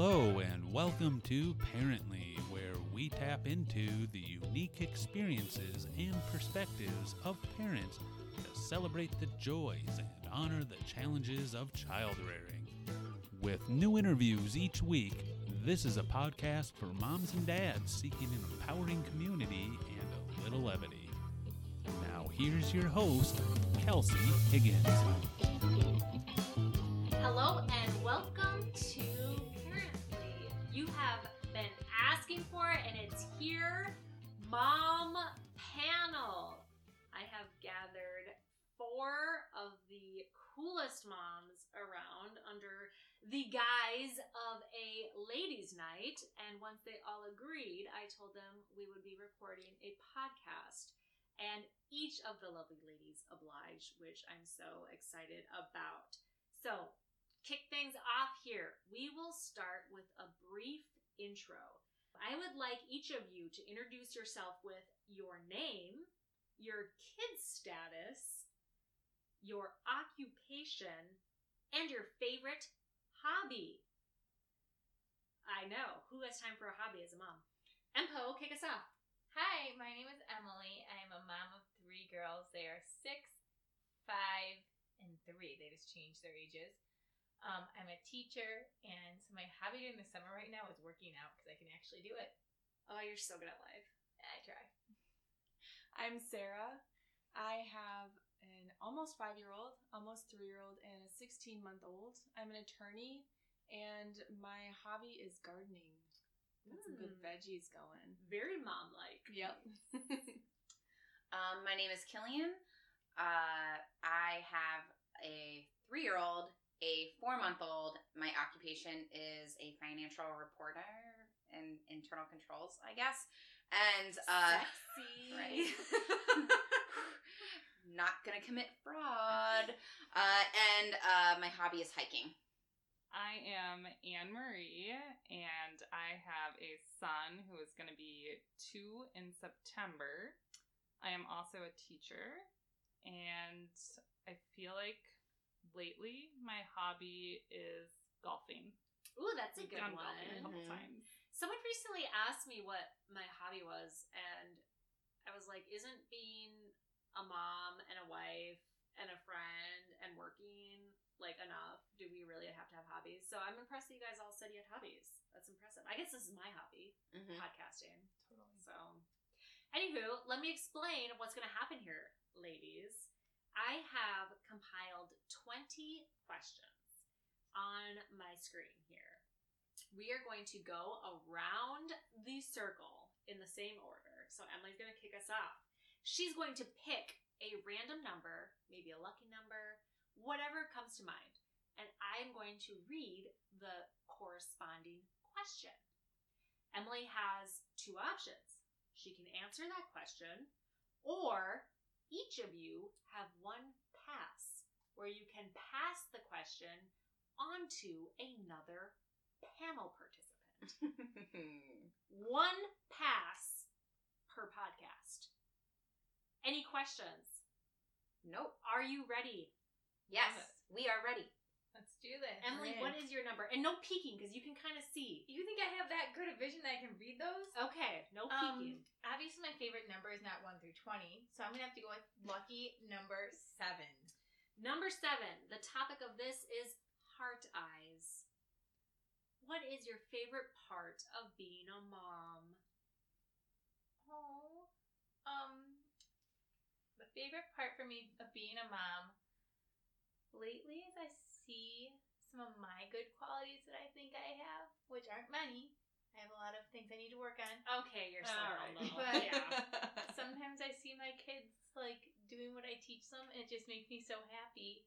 Hello, and welcome to Parently, where we tap into the unique experiences and perspectives of parents to celebrate the joys and honor the challenges of child rearing. With new interviews each week, this is a podcast for moms and dads seeking an empowering community and a little levity. Now, here's your host, Kelsey Higgins. Hello and welcome to here. Mom Panel. I have gathered four of the coolest moms around under the guise of a ladies' night. And once they all agreed, I told them we would be recording a podcast. And each of the lovely ladies obliged, which I'm so excited about. So, kick things off here. We will start with a brief intro. I would like each of you to introduce yourself with your name, your kid status, your occupation, and your favorite hobby. I know. Who has time for a hobby as a mom? Empo, kick us off. Hi, my name is Emily. I am a mom of three girls. They are six, five, and three. They just changed their ages. Um, I'm a teacher, and so my hobby during the summer right now is working out because I can actually do it. Oh, you're so good at life. I try. I'm Sarah. I have an almost five year old, almost three year old, and a 16 month old. I'm an attorney, and my hobby is gardening. Got some good Mm. veggies going. Very mom like. Yep. Um, my name is Killian. Uh, I have a three year old, a four month old. My occupation is a financial reporter and internal controls, I guess. And uh, Sexy. right. not gonna commit fraud. Uh, and uh, my hobby is hiking. I am Anne Marie, and I have a son who is going to be two in September. I am also a teacher, and I feel like lately my hobby is golfing. Ooh, that's a I've good gone one. golfing a couple Mhm. times. Someone recently asked me what my hobby was, and I was like, isn't being a mom and a wife and a friend and working like enough? Do we really have to have hobbies? So I'm impressed that you guys all said you had hobbies. That's impressive. I guess this is my hobby, Mhm. podcasting. Totally. So, anywho, let me explain what's going to happen here, ladies. I have compiled 20 questions on my screen here. We are going to go around the circle in the same order. So, Emily's going to kick us off. She's going to pick a random number, maybe a lucky number, whatever comes to mind. And I'm going to read the corresponding question. Emily has two options she can answer that question, or each of you have one pass where you can pass the question onto another panel participant. One pass per podcast. Any questions? nope. Are you ready? Yes, we are ready. Let's do this. Emily, Okay. what is your number? And no peeking because you can kind of see. You think I have that good a vision that I can read those? Okay, no peeking. Um, obviously, my favorite number is not 1 through 20, so I'm going to have to go with lucky number 7. Number seven, the topic of this is heart eyes. What is your favorite part of being a mom? Oh, um, the favorite part for me of being a mom lately is I see some of my good qualities that I think I have, which aren't many. I have a lot of things I need to work on. Okay, you're so right. But- yeah. Sometimes I see my kids like doing what I teach them, and it just makes me so happy.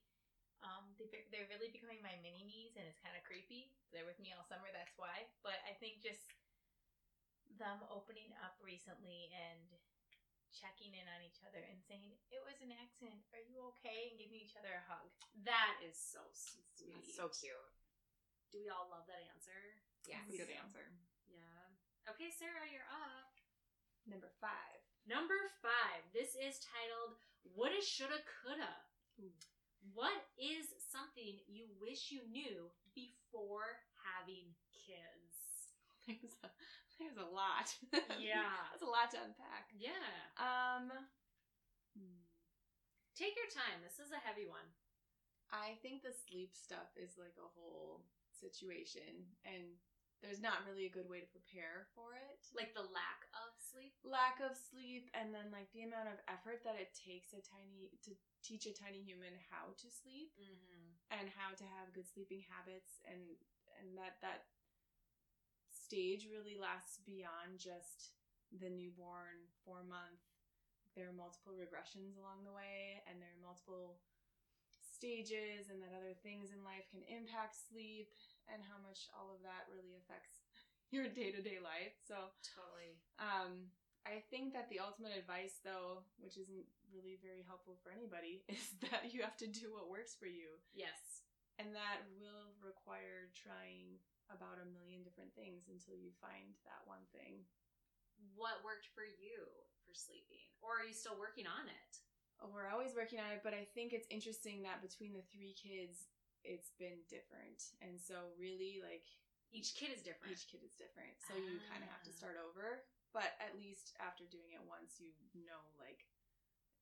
Um, they, they're really becoming my mini me's, and it's kind of creepy. They're with me all summer, that's why. But I think just them opening up recently and checking in on each other and saying it was an accident. Are you okay? And giving each other a hug. That is so sweet. That's so cute. Do we all love that answer? Yes. That's a good answer. Yeah. Okay, Sarah, you're up. Number five. Number five. This is titled Woulda, Shoulda, Coulda. Ooh. What is something you wish you knew before having kids? There's a, lot. Yeah. That's a lot to unpack. Yeah. Um, hmm. Take your time. This is a heavy one. I think the sleep stuff is like a whole situation, and there's not really a good way to prepare for it. Like the lack of sleep. lack of sleep, and then like the amount of effort that it takes a tiny to teach a tiny human how to sleep Mm-hmm. and how to have good sleeping habits, and and that that stage really lasts beyond just the newborn four month. There are multiple regressions along the way, and there are multiple stages, and that other things in life can impact sleep, and how much all of that really affects your day to day life. So, Totally. um, I think that the ultimate advice, though, which isn't really very helpful for anybody, is that you have to do what works for you. Yes. And that will require trying about a million different things until you find that one thing. What worked for you for sleeping? Or are you still working on it? Oh, We're always working on it, but I think it's interesting that between the three kids, it's been different. And so, really, like, Each kid is different. each kid is different. So, you kind of have to Ah. start over. But at least after doing it once, you know, like,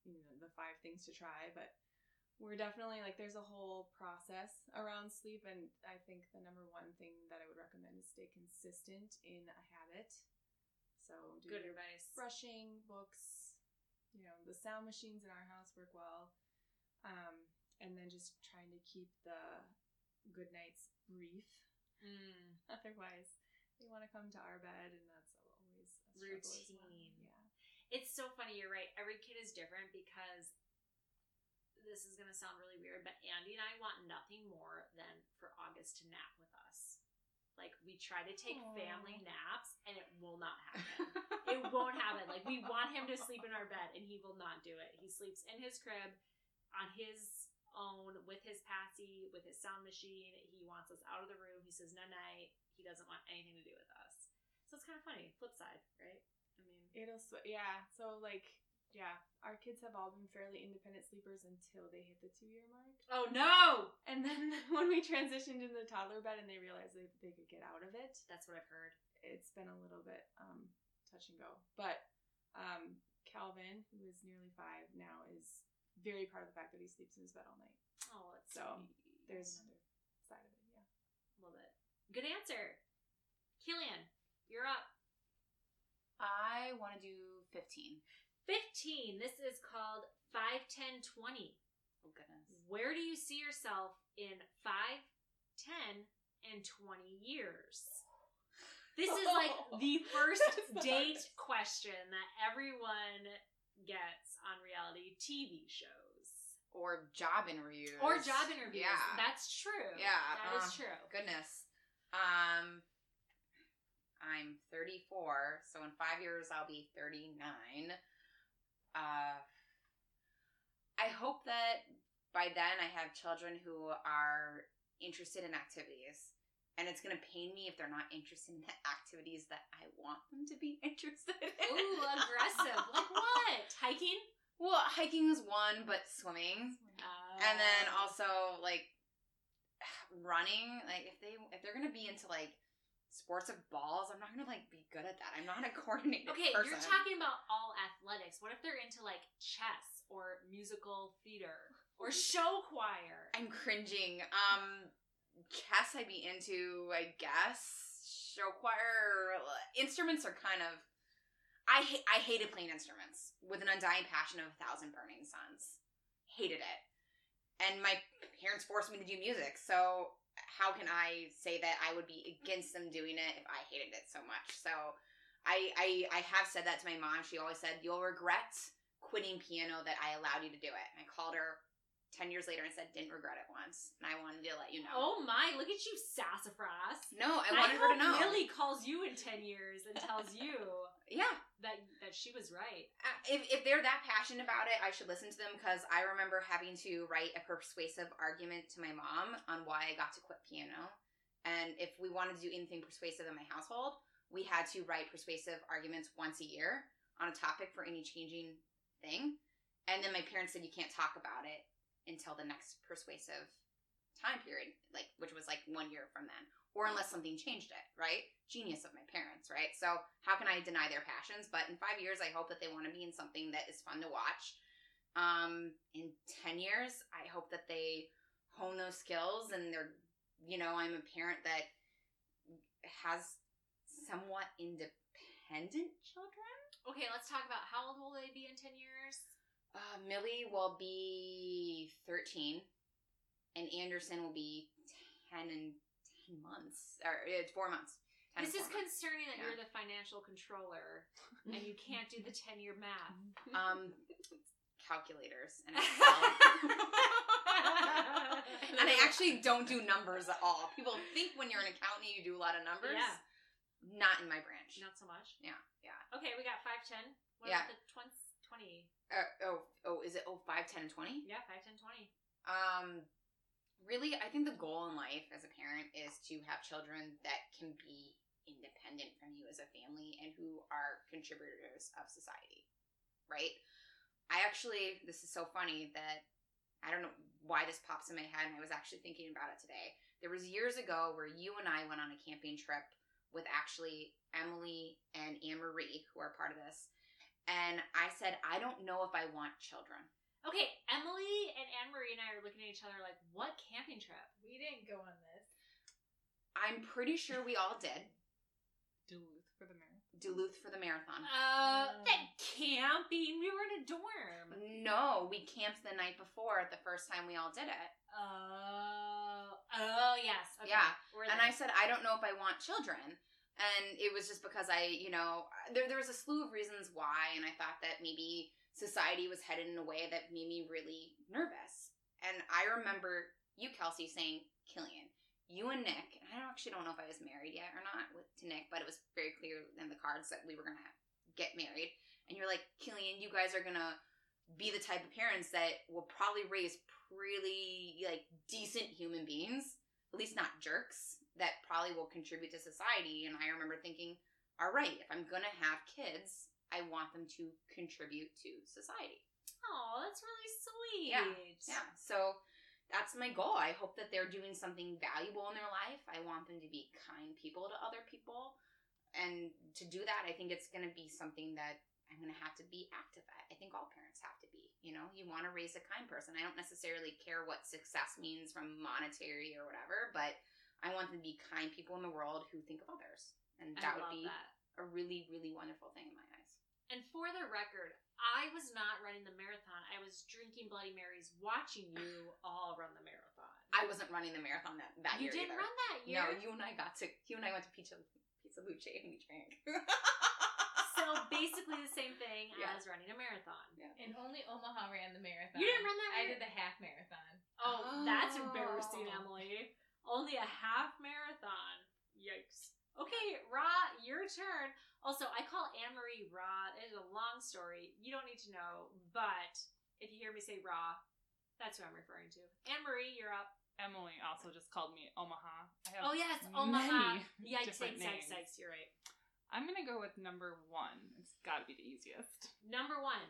you know, the five things to try. But we're definitely like, there's a whole process around sleep. And I think the number one thing that I would recommend is stay consistent in a habit. So, do Good advice. brushing, books, you know, the sound machines in our house work well. Um, and then just trying to keep the good nights brief. Mm. Otherwise, they want to come to our bed, and that's always a as well. Routine. Yeah. It's so funny. You're right. Every kid is different because this is going to sound really weird, but Andy and I want nothing more than for August to nap with us. Like, we try to take Aw. family naps, and it will not happen. it won't happen. Like, we want him to sleep in our bed, and he will not do it. He sleeps in his crib on his own with his Patsy, with his sound machine. He wants us out of the room. He says, no night. He doesn't want anything to do with us. So it's kind of funny. Flip side, right? I mean, It'll, yeah. So, like, yeah, our kids have all been fairly independent sleepers until they hit the two year mark. oh no! And then when we transitioned into the toddler bed and they realized they, they could get out of it, That's what I've heard. it's been a little bit um, touch and go. But um, Calvin, who is nearly five now, is very proud of the fact that he sleeps in his bed all night. Oh, it's So, sweet. There's another side of it, yeah. love it. Good answer, Killian. You're up. I want to do 15. Fifteen. This is called five, ten, twenty. Oh, goodness. Where do you see yourself in five, ten, and twenty years? This is like the first date question that everyone gets on reality TV shows. Or job interviews. Or job interviews. Yeah. That's true. Yeah, That is uh, true. Goodness. Um, I'm 34, so in five years I'll be 39. Uh, I hope that by then I have children who are interested in activities. And it's gonna pain me if they're not interested in the activities that I want them to be interested in. Ooh, aggressive. like what? Hiking? Well, hiking is one, but swimming. and then Uh, also like running like if they if they're gonna be into like sports of balls i'm not gonna like be good at that. I'm not a coordinated Okay, person. you're talking about all athletics. What if they're into like chess or musical theater or show choir? i'm cringing. Um chess i'd be into i guess. Show choir instruments are kind of i ha- i hated playing instruments with an undying passion of a thousand burning suns. Hated it. And my parents forced me to do music so how can i say that i would be against them doing it if i hated it so much? So i i, I have said that to my mom. She always said you'll regret quitting piano that i allowed you to do it. And i called her 10 years later and said didn't regret it once. And i wanted to let you know. Oh my, look at you, sassafras. no i wanted her to know. Lily calls you in 10 years and tells you yeah that that she was right. Uh, if, if they're that passionate about it, I should listen to them because I remember having to write a persuasive argument to my mom on why I got to quit piano. And if we wanted to do anything persuasive in my household, we had to write persuasive arguments once a year on a topic for any changing thing. And then my parents said you can't talk about it until the next persuasive time period, like which was like one year from then, or unless something changed it, right? Genius of my parents, right? So how can I deny their passions? But in five years, I hope that they want to be in something that is fun to watch. Um, in ten years, I hope that they hone those skills and they're, you know, I'm a parent that has somewhat independent children. Okay, let's talk about how old will they be in 10 years? Uh, Millie will be 13, and Anderson will be 10 and 10 months. Or it's four months. This is months. concerning that Yeah. you're the financial controller and you can't do the 10 year math. Um, calculators and Excel. and I actually don't do numbers at all. People think when you're an accountant you do a lot of numbers. Yeah. Not in my branch. Not so much. Yeah, yeah. Okay, we got 5, 10. What Yeah. about the 20? 20? Uh, oh, oh, is it oh five, ten, and twenty? Yeah, 5, 10, 20. Um, really, I think the goal in life as a parent is to have children that can be independent from you as a family and who are contributors of society, right? I actually, this is so funny that I don't know why this pops in my head, and I was actually thinking about it today. There was years ago where you and I went on a camping trip with actually Emily and Anne Marie, who are part of this. And I said, I don't know if I want children. Okay, Emily and Anne Marie and I are looking at each other like, what camping trip? We didn't go on this. I'm pretty sure we all did. Duluth for the mayor. Duluth for the marathon. Uh, Oh. that camping. We were in a dorm. No, we camped the night before the first time we all did it. Oh, oh yes. Okay. Yeah, We're And there. I said, I don't know if I want children. And it was just because I, you know, there, there was a slew of reasons why. And I thought that maybe society was headed in a way that made me really nervous. And I remember you, Kelsey, saying, Killian, you and Nick, and I actually don't know if I was married yet or not with, to Nick, but it was very clear in the cards that we were going to get married. And you're like, Killian, you guys are going to be the type of parents that will probably raise really like decent human beings, at least not jerks, that probably will contribute to society. And I remember thinking, all right, if I'm gonna have kids, I want them to contribute to society. Oh, that's really sweet. Yeah, Yeah. So that's my goal. I hope that they're doing something valuable in their life. I want them to be kind people to other people. And to do that, I think it's going to be something that I'm going to have to be active at. I think all parents have to be. You know, you want to raise a kind person. I don't necessarily care what success means from monetary or whatever, but I want them to be kind people in the world who think of others. And I that would be that. a really, really wonderful thing in my eyes. And for the record, I was not running the marathon. I was drinking Bloody Marys, watching you all run the marathon. I wasn't running the marathon that, that you year didn't either. run that year. No, you and I got to you and I went to Pizza Pizza Luce and we drank. so basically the same thing Yeah. as running a marathon. And only Omaha ran the marathon. You didn't run that I did the half marathon. Oh, that's Oh. embarrassing, Emily. Only a half marathon. Yikes. Okay, Ra, your turn. Also, I call Anne Marie Ra. It is a long story. You don't need to know, but if you hear me say Ra, that's who I'm referring to. Anne Marie, you're up. Emily also just called me Omaha. I have Oh yes, Omaha. Yikes, yikes, yikes, yikes. You're right. I'm gonna go with number one. It's got to be the easiest. Number one.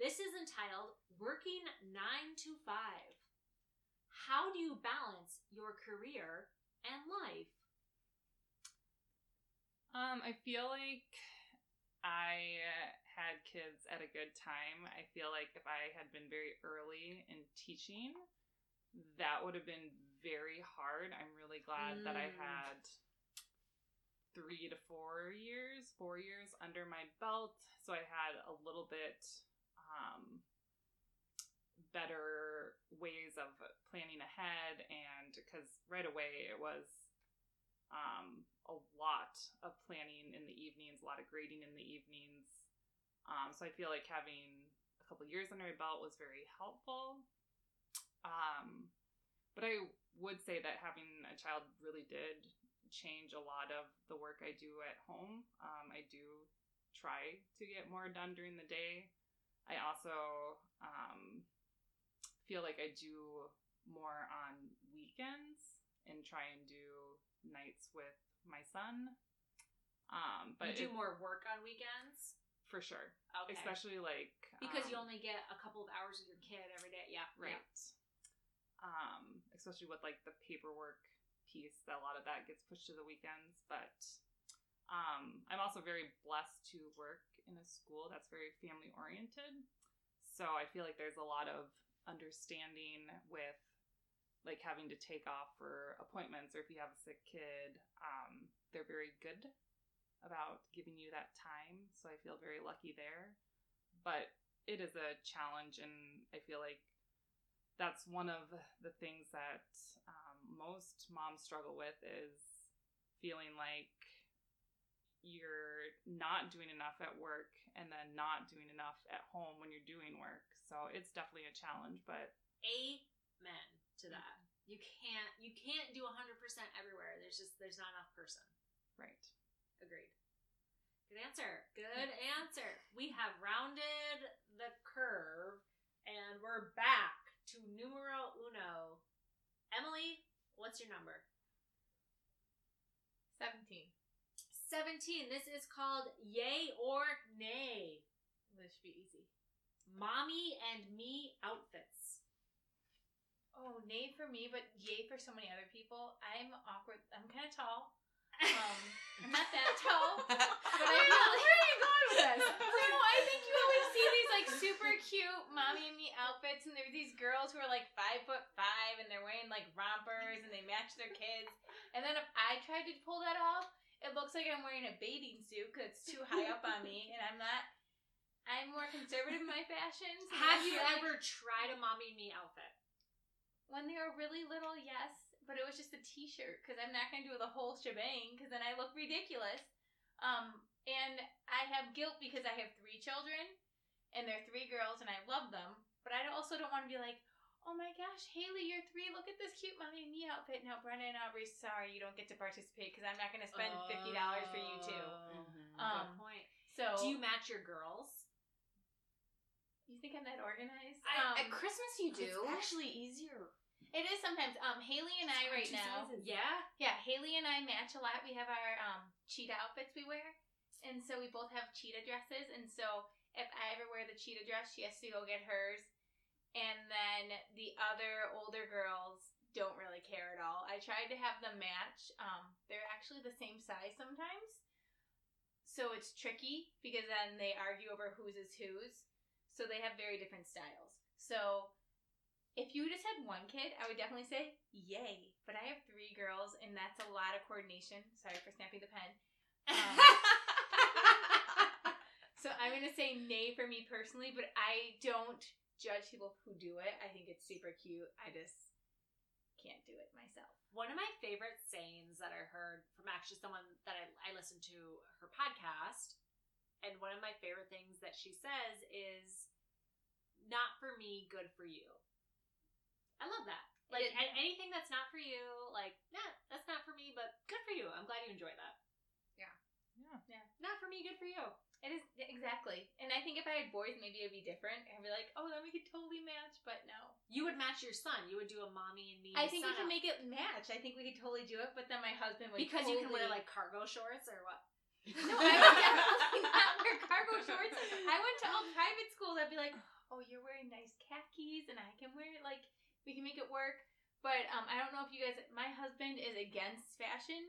This is entitled Working Nine to Five. How do you balance your career and life? Um, I feel like I had kids at a good time. I feel like if I had been very early in teaching, that would have been very hard. I'm really glad that I Mm. had three to four years, four years under my belt. So I had a little bit um, better ways of planning ahead. And because right away it was um, a lot of planning in the evenings, a lot of grading in the evenings. Um, so I feel like having a couple years under my belt was very helpful. Um, but I would say that having a child really did change a lot of the work I do at home. Um, I do try to get more done during the day. I also um, feel like I do more on weekends and try and do nights with my son. Um, but you do it- more work on weekends? for sure, Okay. especially like because you um, only get a couple of hours with your kid every day. Yeah. right. yeah. especially with like the paperwork piece that a lot of that gets pushed to the weekends. But um, I'm also very blessed to work in a school that's very family oriented. So I feel like there's a lot of understanding with like having to take off for appointments or if you have a sick kid. Um, they're very good about giving you that time. So I feel very lucky there. But it is a challenge, and I feel like that's one of the things that um, most moms struggle with is feeling like you're not doing enough at work and then not doing enough at home when you're doing work. So it's definitely a challenge, but Amen to that. You can't you can't do 100% everywhere. There's just there's not enough person. right. Agreed. Good answer. Good answer. We have rounded the curve and we're back to numero uno. Emily, what's your number? 17. 17. This is called Yay or Nay. This should be easy. Mommy and me outfits. Oh, nay for me, but yay for so many other people. I'm awkward. I'm kind of tall. Um, I'm not that tall, but I really. Where are you going with this? No, I think you always see these like super cute mommy and me outfits, and there are these girls who are like five foot five, and they're wearing like rompers, and they match their kids. And then if I tried to pull that off, it looks like I'm wearing a bathing suit because it's too high up on me, and I'm not. I'm more conservative in my fashions. and Have you like- ever tried a mommy and me outfit? When they were really little, yes, but it was just a T-shirt because I'm not gonna do the whole shebang because then I look ridiculous. Um, and I have guilt because I have three children, and they're three girls, and I love them. But I also don't want to be like, oh my gosh, Haley, you're three. Look at this cute mommy and me outfit. Now, Brenna and Aubrey, sorry, you don't get to participate because I'm not gonna spend fifty dollars for you too. Mhm. Um, Good point. So, Do you match your girls? you think I'm that organized? I- Um, at Christmas, you do. It's actually easier. it is sometimes. Um, Haley and I right now. sizes. Yeah. Yeah, Haley and I match a lot. We have our um, cheetah outfits we wear, and so we both have cheetah dresses. And so if I ever wear the cheetah dress, she has to go get hers. And then the other older girls don't really care at all. I tried to have them match. Um, they're actually the same size sometimes, so it's tricky because then they argue over whose is whose. So they have very different styles. So if you just had one kid, I would definitely say yay. But I have three girls, and that's a lot of coordination. Sorry for snapping the pen. Um, so I'm gonna say nay for me personally, but I don't judge people who do it. I think it's super cute. I just can't do it myself. One of my favorite sayings that I heard from actually someone that I, I listened to her podcast, and one of my favorite things that she says is, "Not for me, good for you." I love that. Like It- anything that's not for you, like nah, that's not for me, but good for you. I'm glad you enjoy that. Yeah. Yeah. Yeah. Not for me, good for you. It is exactly, and I think if I had boys, maybe it'd be different. I'd be like, oh, then we could totally match. But no, You would match your son. You would do a mommy and me. I think we can make it match. I think we could totally do it. But then my husband would because you can wear like cargo shorts or what? No, I would definitely not wear cargo shorts. I went to all private schools. I'd be like, oh, you're wearing nice khakis, and I can wear it. Like, we can make it work. But um, I don't know if you guys. My husband is against fashion.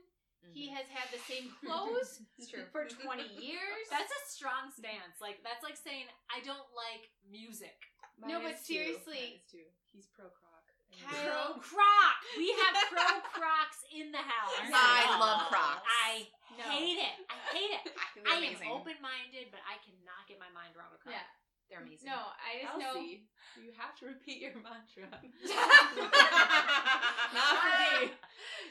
He mm-hmm. has had the same clothes for 20 years. That's a strong stance. Like that's like saying I don't like music. No, but seriously- too. He's pro croc. Kyle- Pro Croc. We have Pro Crocs in the house. I love Crocs. I No. hate it. I hate it. I I am open-minded, but I cannot get my mind around a Croc. Yeah. They're amazing. No, I just know. You have to repeat your mantra. Not for me.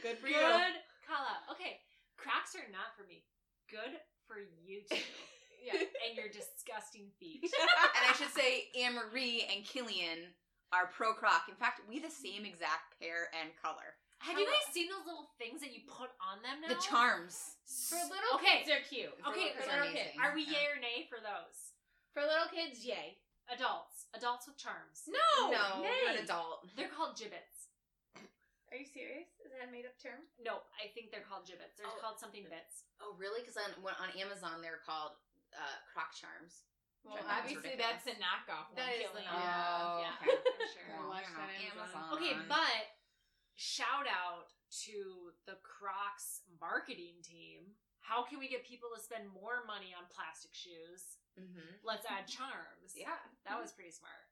Good for you. Good call out. Okay, Crocs are not for me. Good for you two. Yeah. and your disgusting feet. and I should say, Anne Marie and Killian are pro croc. In fact, we the same exact pair and color. Have you guys seen those little things that you put on them now? The charms. For little Okay. kids, they're cute. For Okay, little for are little kids. Are we Yeah. yay or nay for those? For little kids, yay. Adults. Adults with charms. No, No, nay. you're an adult. They're called Jibbitz. Are you serious? Is that a made up term? Nope, I think they're called Jibbitz. They're Oh. called something bits. Oh, really? Because on, when- on Amazon, they're called uh, croc charms. Well, Which I think is obviously ridiculous. that's a knockoff. That one, is the Killian. knockoff. Oh, yeah, okay. for sure. Well, Watch that Amazon. Amazon. Okay, but shout out to the Crocs marketing team. How can we get people to spend more money on plastic shoes? Mm-hmm. Let's add charms. Yeah. That was pretty smart.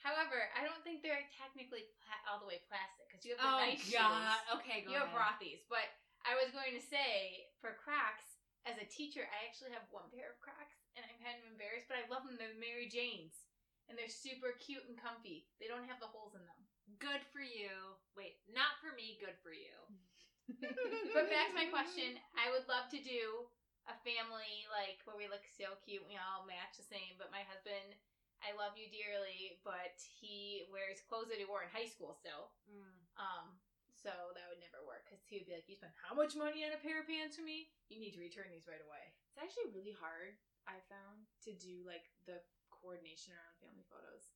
However, I don't think they're technically pla- all the way plastic because you have the Oh nice god. shoes. Okay, go You have ahead. Rothy's, but I was going to say for Crocs, as a teacher, I actually have one pair of Crocs, and I'm kind of embarrassed, but I love them. They're Mary Janes, and they're super cute and comfy. They don't have the holes in them. Good for you. Wait, not for me, good for you. But back to my question, I would love to do a family like where we look so cute, we all match the same. But my husband, I love you dearly, but he wears clothes that he wore in high school still. Mm. Um, so that would never work because he would be like, "You spent how much money on a pair of pants for me? You need to return these right away." It's actually really hard, I found, to do like the coordination around family photos.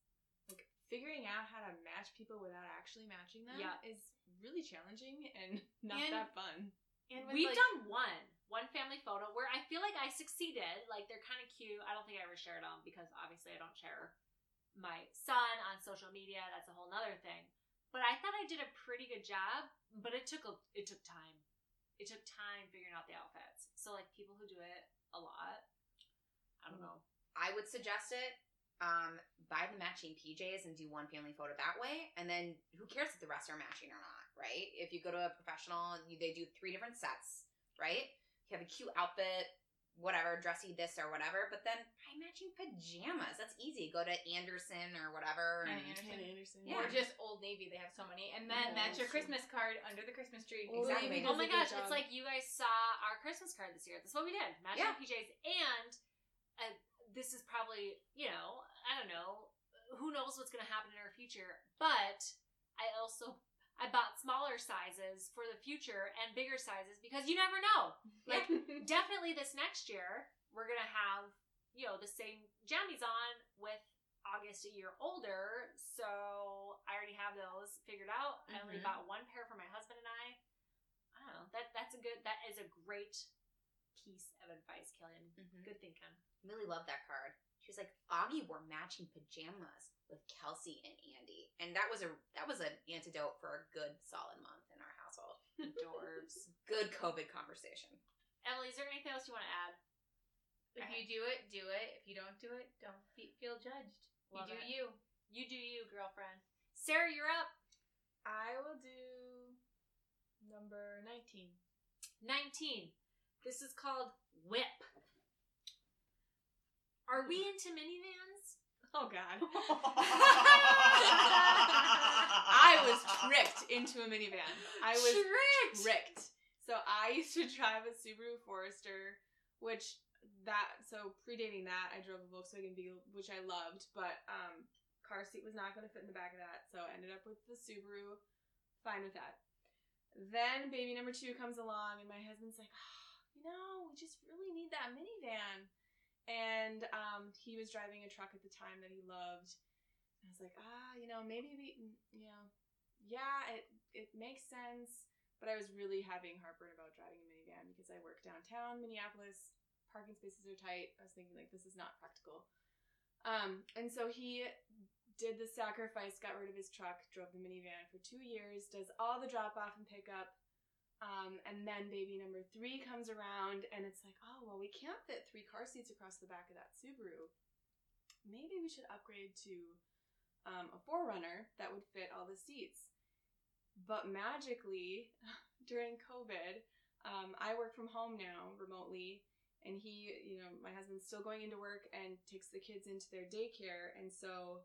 Like figuring out how to match people without actually matching them Yeah. is really challenging and not And- that fun. And with, We've like- done one, one family photo where I feel like I succeeded. Like they're kind of cute. I don't think I ever shared them because obviously I don't share my son on social media. That's a whole nother thing. But I thought I did a pretty good job. But it took a it took time. It took time figuring out the outfits. So like people who do it a lot, I don't know. I would suggest it. Um, buy the matching PJs and do one family photo that way, and then who cares if the rest are matching or not, right? If you go to a professional, you, they do three different sets, right? You have a cute outfit, whatever, dressy this or whatever, but then buy matching pajamas. That's easy. Go to Andersson or whatever. And, Andersson. Andersson. Yeah. Or just Old Navy, they have so many. And then Yeah, that's your. Christmas card under the Christmas tree. Old Exactly. Navy Oh my gosh, it's like you guys saw our Christmas card this year. That's what we did. Matching Yeah. PJs. And uh, this is probably, you know, I don't know. Who knows what's going to happen in our future. But I also, I bought smaller sizes for the future and bigger sizes because you never know. Like, definitely this next year, we're to have, you know, the same jammies on with August a year older. So I already have those figured out. I only Mhm. bought one pair for my husband and I. I don't know. That that's a good. That is a great piece of advice, Killian. Mhm. Good thinking. I really love that card. She was like, Augie wore matching pajamas with Kelsey and Andy, and that was a that was an antidote for a good solid month in our household. Doors. Good COVID conversation. Emily, is there anything else you want to add? If you do it, do it. If you don't do it, don't fe- feel judged. Love you do it. you. You do you, girlfriend. Sarah, you're up. I will do number 19. 19. This is called Whip. Are we hmm. into minivans? Oh god. I was tricked into a minivan. I was tricked. tricked. So I used to drive a Subaru Forester, which that so predating that I drove a Volkswagen Beetle, which I loved, but um car seat was not going to fit in the back of that, so I ended up with the Subaru. Fine with that. Then baby number two comes along, and my husband's like, oh, you know, we just really need that minivan. And um, he was driving a truck at the time that he loved. And I was like, ah, you know, maybe we, you know, yeah, it it makes sense. But I was really having heartburn about driving a minivan because I work downtown Minneapolis. Parking spaces are tight. I was thinking like this is not practical. Um, and so he did the sacrifice, got rid of his truck, drove the minivan for two years, does all the drop off and pickup. Um, and then baby number three comes around, and it's like, oh, well, we can't fit three car seats across the back of that Subaru. Maybe we should upgrade to um, a 4Runner that would fit all the seats. But magically, during COVID, um, I work from home now remotely, and he, you know, my husband's still going into work and takes the kids into their daycare, and so,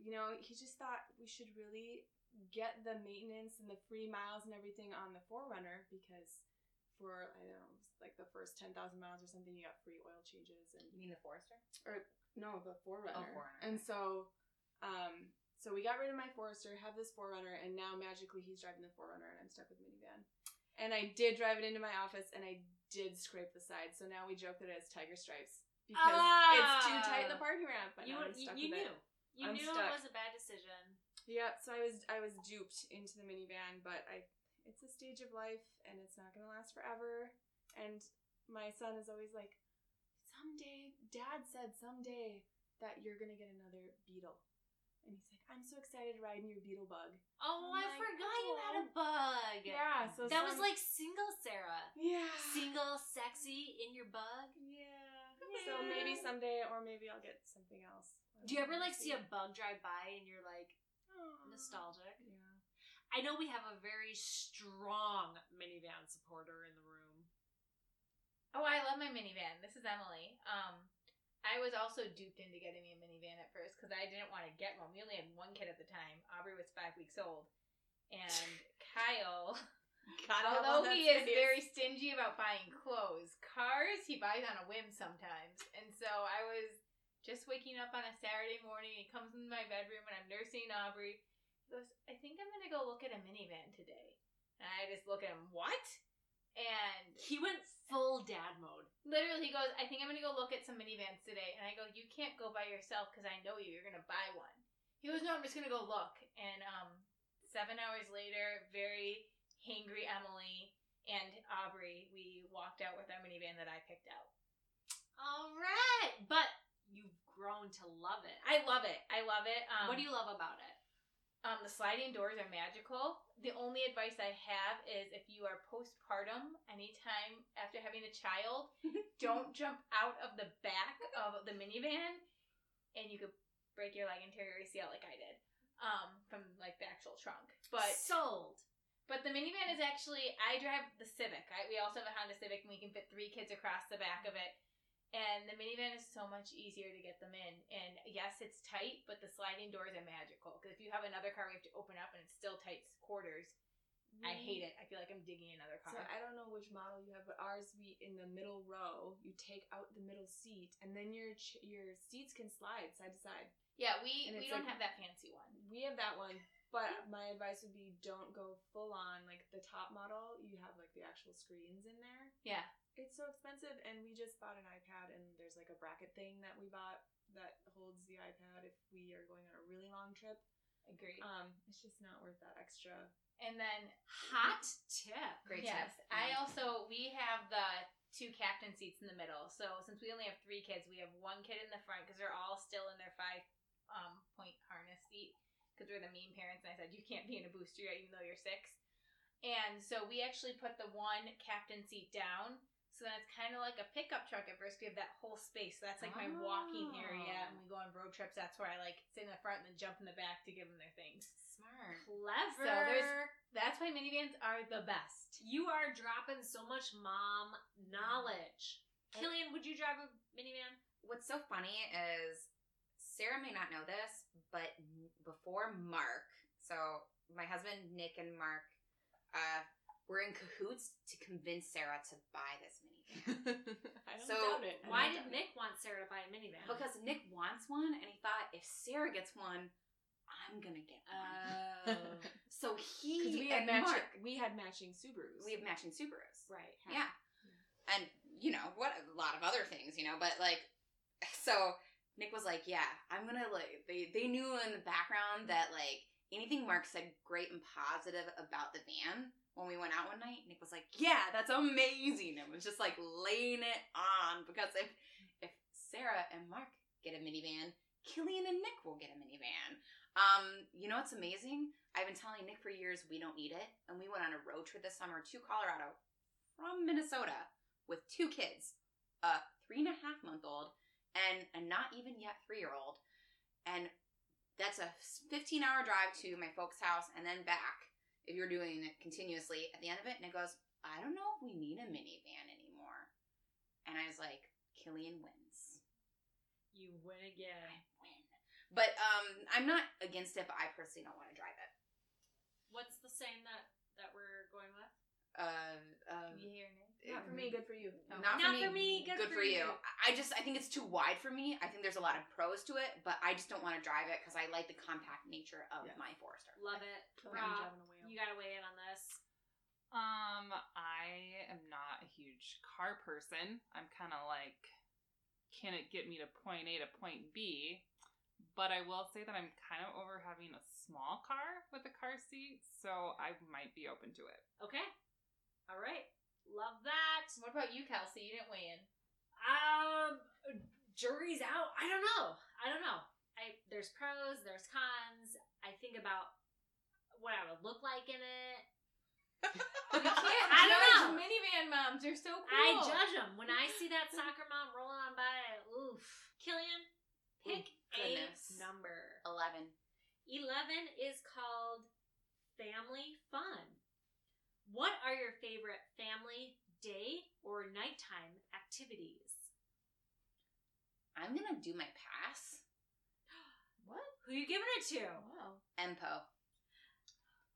you know, he just thought we should really get the maintenance and the free miles and everything on the 4Runner because for I don't know, like the first ten thousand miles or something, you got free oil changes and You mean the Forester? Or no, the Forerunner. Oh, Forerunner. And so, um, so we got rid of my Forester, have this 4Runner, and now magically he's driving the 4Runner, and I'm stuck with minivan. And I did drive it into my office, and I did scrape the side. So now we joke that it has tiger stripes because it's too tight in the parking ramp. But you you, you knew. it. You I'm knew stuck. it was a bad decision. Yeah, so I was I was duped into the minivan, but I it's a stage of life and it's not gonna last forever. And my son is always like, someday, Dad said someday that you're gonna get another Beetle. And he's like, I'm so excited to ride in your beetle bug. Oh, I'm I like, forgot you had oh. a "Oh." bug. Yeah, so That was like single Sarah. yeah, Single, sexy in your bug. yeah. So maybe someday, or maybe I'll get something else. Do you ever like see a bug drive by and you're like. Nostalgic? Yeah. I know we have a very strong minivan supporter in the room. Oh, I love my minivan. This is Emily. Um, I was also duped into getting me a minivan at first because I didn't want to get one. We only had one kid at the time. Aubrey was five weeks old, and Kyle, although he is very stingy about buying clothes, cars he buys on a whim sometimes. And so I was just waking up on a Saturday morning. He comes into my bedroom and I'm nursing Aubrey. He goes, "I think I'm gonna go look at a minivan today." And I just look at him, what? And He went full dad mode. literally he goes i think i'm gonna go look at some minivans today and i go you can't go by yourself because i know you you're gonna buy one he goes no i'm just gonna go look and um seven hours later very hangry emily and aubrey we walked out with our minivan that i picked out All right, but grown to love it. i love it i love it um what do you love about it? Um, the sliding doors are magical. The only advice I have is if you are postpartum, anytime after having a child, don't jump out of the back of the minivan, and you could break your leg anterior ACL like I did, um, from like the actual trunk. But sold. but the minivan is actually I drive the Civic. I, we also have a Honda Civic, and we can fit three kids across the back of it. And the minivan is so much easier to get them in. And yes, it's tight, but the sliding doors are magical. Because if you have another car, we have to open up, and it's still tight quarters. I hate it. I feel like I'm digging another car. So I don't know which model you have, but ours we in the middle row. You take out the middle seat, and then your your seats can slide side to side. yeah, we we don't like- have that fancy one. We have that one, but my advice would be don't go full on like the top model. You have like the actual screens in there. Yeah. It's so expensive, and we just bought an iPad, and there's like a bracket thing that we bought that holds the iPad if we are going on a really long trip. Agreed. Um, it's just not worth that extra. and then Hot tip. Great yes, tip. I also we have the two captain seats in the middle. So since we only have three kids, we have one kid in the front because they're all still in their five um, point harness seat because we're the mean parents. And I said you can't be in a booster yet, even though you're six. And so we actually put the one captain seat down. So then it's kind of like a pickup truck at first. We have that whole space. So that's like my walking area. And we go on road trips. That's where I like sit in the front and then jump in the back to give them their things. Smart. Clever. So there's- That's why minivans are the best. you are dropping so much mom knowledge. Killian, would you drive a minivan? What's so funny is Sarah may not know this, but before Mark, so my husband Nick and Mark, uh, were in cahoots to convince Sarah to buy this minivan I don't So, doubt it. I Why did it. Nick want Sarah to buy a minivan? because Nick wants one, and he thought if Sarah gets one, I'm gonna get one. Oh. so he we had and matching, Mark, we had matching Subarus. we have matching Subarus. right. Yeah. And, you know, what a lot of other things, you know, but like, so Nick was like, yeah, I'm gonna like, they, they knew in the background that like anything Mark said great and positive about the van when we went out one night, Nick was like, yeah, that's amazing. And was just like laying it on because if, if Sarah and Mark get a minivan, Killian and Nick will get a minivan. Um, you know what's amazing? I've been telling Nick for years we don't need it, and we went on a road trip this summer to Colorado from Minnesota with two kids, a three and a half month old and a not even yet three year old. And that's a 15 hour drive to my folks' house and then back if you're doing it continuously at the end of it. And it goes, I don't know if we need a minivan anymore. And I was like, Killian wins. You win again. I win. But um, I'm not against it, but I personally don't want to drive it. What's the saying that that we're going with? Uh, You hear Nick? Not for me, good for you. Not, Not for, for me, me, good for for you. you. I just, I think it's too wide for me. I think there's a lot of pros to it, but I just don't want to drive it because I like the compact nature of Yeah. my Forester. Love it. Killian Rob, driving a whale. you gotta weigh in on this. Um, I am not a huge car person. I'm kind of like, can it get me to point A to point B? But I will say that I'm kind of over having a small car with a car seat, so I might be open to it. Okay. All right. Love that. What about you, Kelsey? You didn't weigh in. Um, jury's out. I don't know. I don't know. I. There's pros, there's cons. I think about what I would look like in it. You can't I don't judge know. minivan moms. They're so cool. I judge them when I see that soccer mom rolling on by. Oof, Killian, oh, pick goodness. a number. 11. Eleven is called family fun. What are your favorite family day or nighttime activities? I'm going to do my pass. What? Who are you giving it to? Wow. Empo.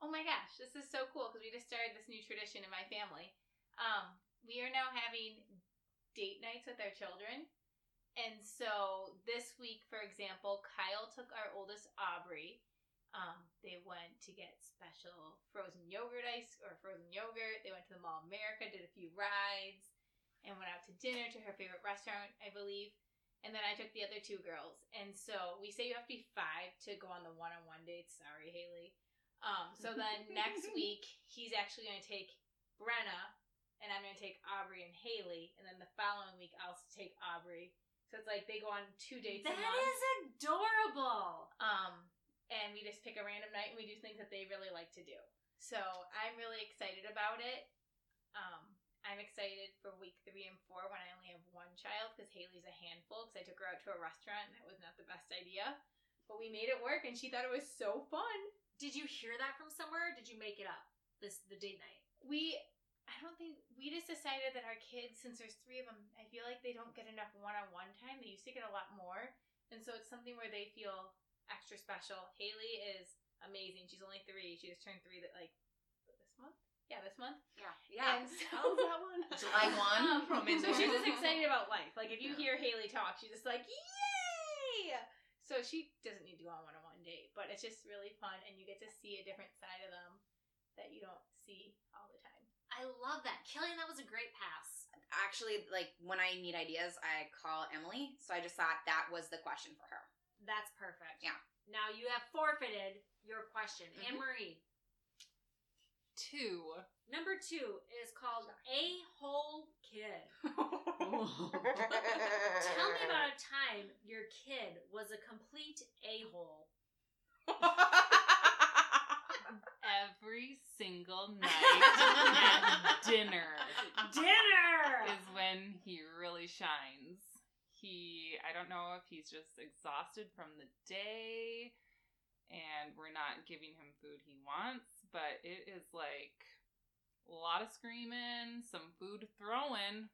Oh my gosh, this is so cool because we just started this new tradition in my family. Um, we are now having date nights with our children. And so this week, for example, Kyle took our oldest Aubrey. Um, they went to get special frozen yogurt ice or frozen yogurt. They went to the Mall of America, did a few rides, and went out to dinner to her favorite restaurant, I believe. And then I took the other two girls. And so we say you have to be five to go on the one on one dates. Sorry, Haley. Um, so then next week, he's actually going to take Brenna, and I'm going to take Aubrey and Haley. And then the following week, I'll take Aubrey. So it's like they go on two dates That is adorable. Um, and we just pick a random night and we do things that they really like to do. So I'm really excited about it. Um, I'm excited for week three and four when I only have one child because Haley's a handful because I took her out to a restaurant and that was not the best idea. But we made it work and she thought it was so fun. Did you hear that from somewhere? Or did you make it up? This the date night. We, I don't think, we just decided that our kids, since there's three of them, I feel like they don't get enough one on one time. They used to get a lot more. And so it's something where they feel extra special. Haley is amazing. She's only three. She just turned three that like this month. Yeah, this month. Yeah. Yeah. And so, How's that one? July 1. Um, so she's just excited about life. Like if you Yeah. hear Haley talk, she's just like, "Yay!" So she doesn't need to go on one on one date, but it's just really fun, and you get to see a different side of them that you don't see all the time. I love that. Killian, that was a great pass. Actually, like when I need ideas, I call Emily. So I just thought that was the question for her. That's perfect. Yeah. Now you have forfeited your question. Mhm. Anne Marie. Two. Number two is called A Hole Kid. Tell me about a time your kid was a complete a hole. Every single night at dinner Dinner! is when he really shines. He, I don't know if he's just exhausted from the day and we're not giving him food he wants, but it is like a lot of screaming, some food throwing,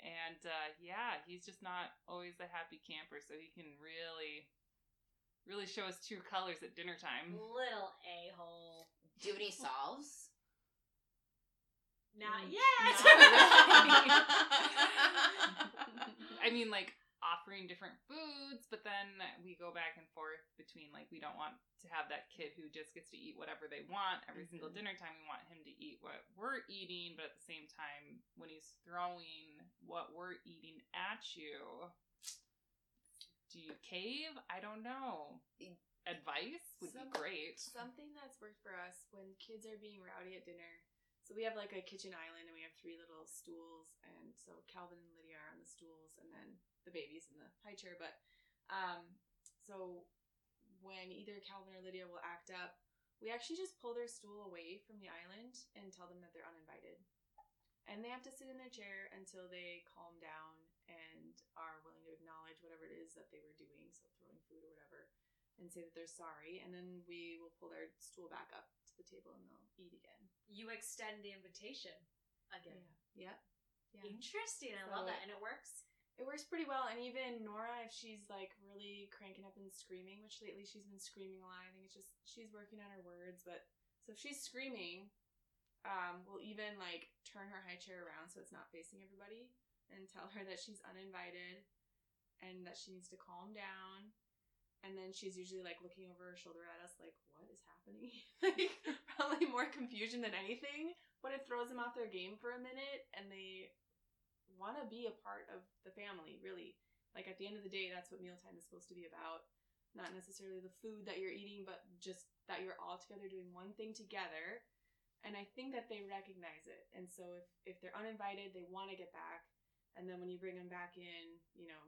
and uh, yeah, he's just not always a happy camper, so he can really, really show his true colors at dinner time. Little a hole. Do you have any solves? Not Mm, yet. I mean, like offering different foods, but then we go back and forth between like we don't want to have that kid who just gets to eat whatever they want every single Mm-hmm. dinner time. We want him to eat what we're eating, but at the same time, when he's throwing what we're eating at you, do you cave? I don't know. Advice would Some- be great. Something that's worked for us when kids are being rowdy at dinner. So we have like a kitchen island and we have three little stools and so Calvin and Lydia are on the stools and then the baby's in the high chair. But um so when either Calvin or Lydia will act up, we actually just pull their stool away from the island and tell them that they're uninvited. And they have to sit in their chair until they calm down and are willing to acknowledge whatever it is that they were doing, so throwing food or whatever and say that they're sorry, and then we will pull their stool back up to the table and they'll eat again. you extend the invitation again. Yep. Yeah. Interesting. I So- love that. And it works. It works pretty well, and even Nora, if she's like really cranking up and screaming, which lately she's been screaming a lot. I think it's just she's working on her words, but so if she's screaming, um, we'll even like turn her high chair around so it's not facing everybody, and tell her that she's uninvited, and that she needs to calm down. And then she's usually like looking over her shoulder at us, like, "What is happening?" like probably more confusion than anything, but it throws them off their game for a minute, and they want to be a part of the family, really. Like at the end of the day, that's what mealtime is supposed to be about. Not necessarily the food that you're eating, but just that you're all together doing one thing together. And I think that they recognize it. And so if, if they're uninvited, they want to get back. And then when you bring them back in, you know,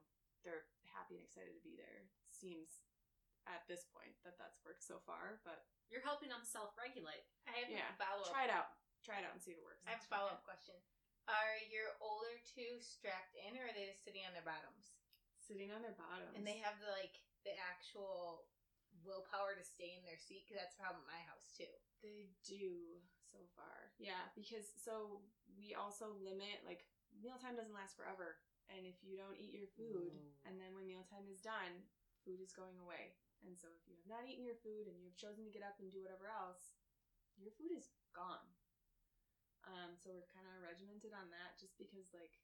they're happy and excited to be there. Seems at this point that that's worked so far. But You're helping them self-regulate. I have Yeah. a follow up. try it out. Try it out and see if it works. I have a follow up question. Are your older two strapped in, or are they just sitting on their bottoms? Sitting on their bottoms. And they have the like the actual willpower to stay in their seat because that's a problem at my house too. They do so far. Yeah, because so we also limit like mealtime doesn't last forever. And if you don't eat your food and then when mealtime is done, food is going away. And so if you have not eaten your food and you have chosen to get up and do whatever else, your food is gone. Um, so we're kind of regimented on that just because like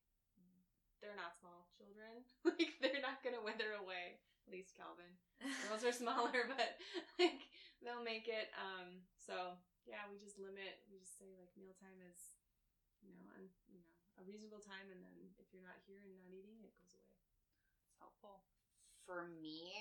they're not small children. like they're not gonna wither away. At least Calvin. Girls are smaller, but like they'll make it. Um, so yeah, we just limit. We just say like mealtime is, you know, and you know a reasonable time, and then if you're not here and not eating, it goes away. It's helpful. For me,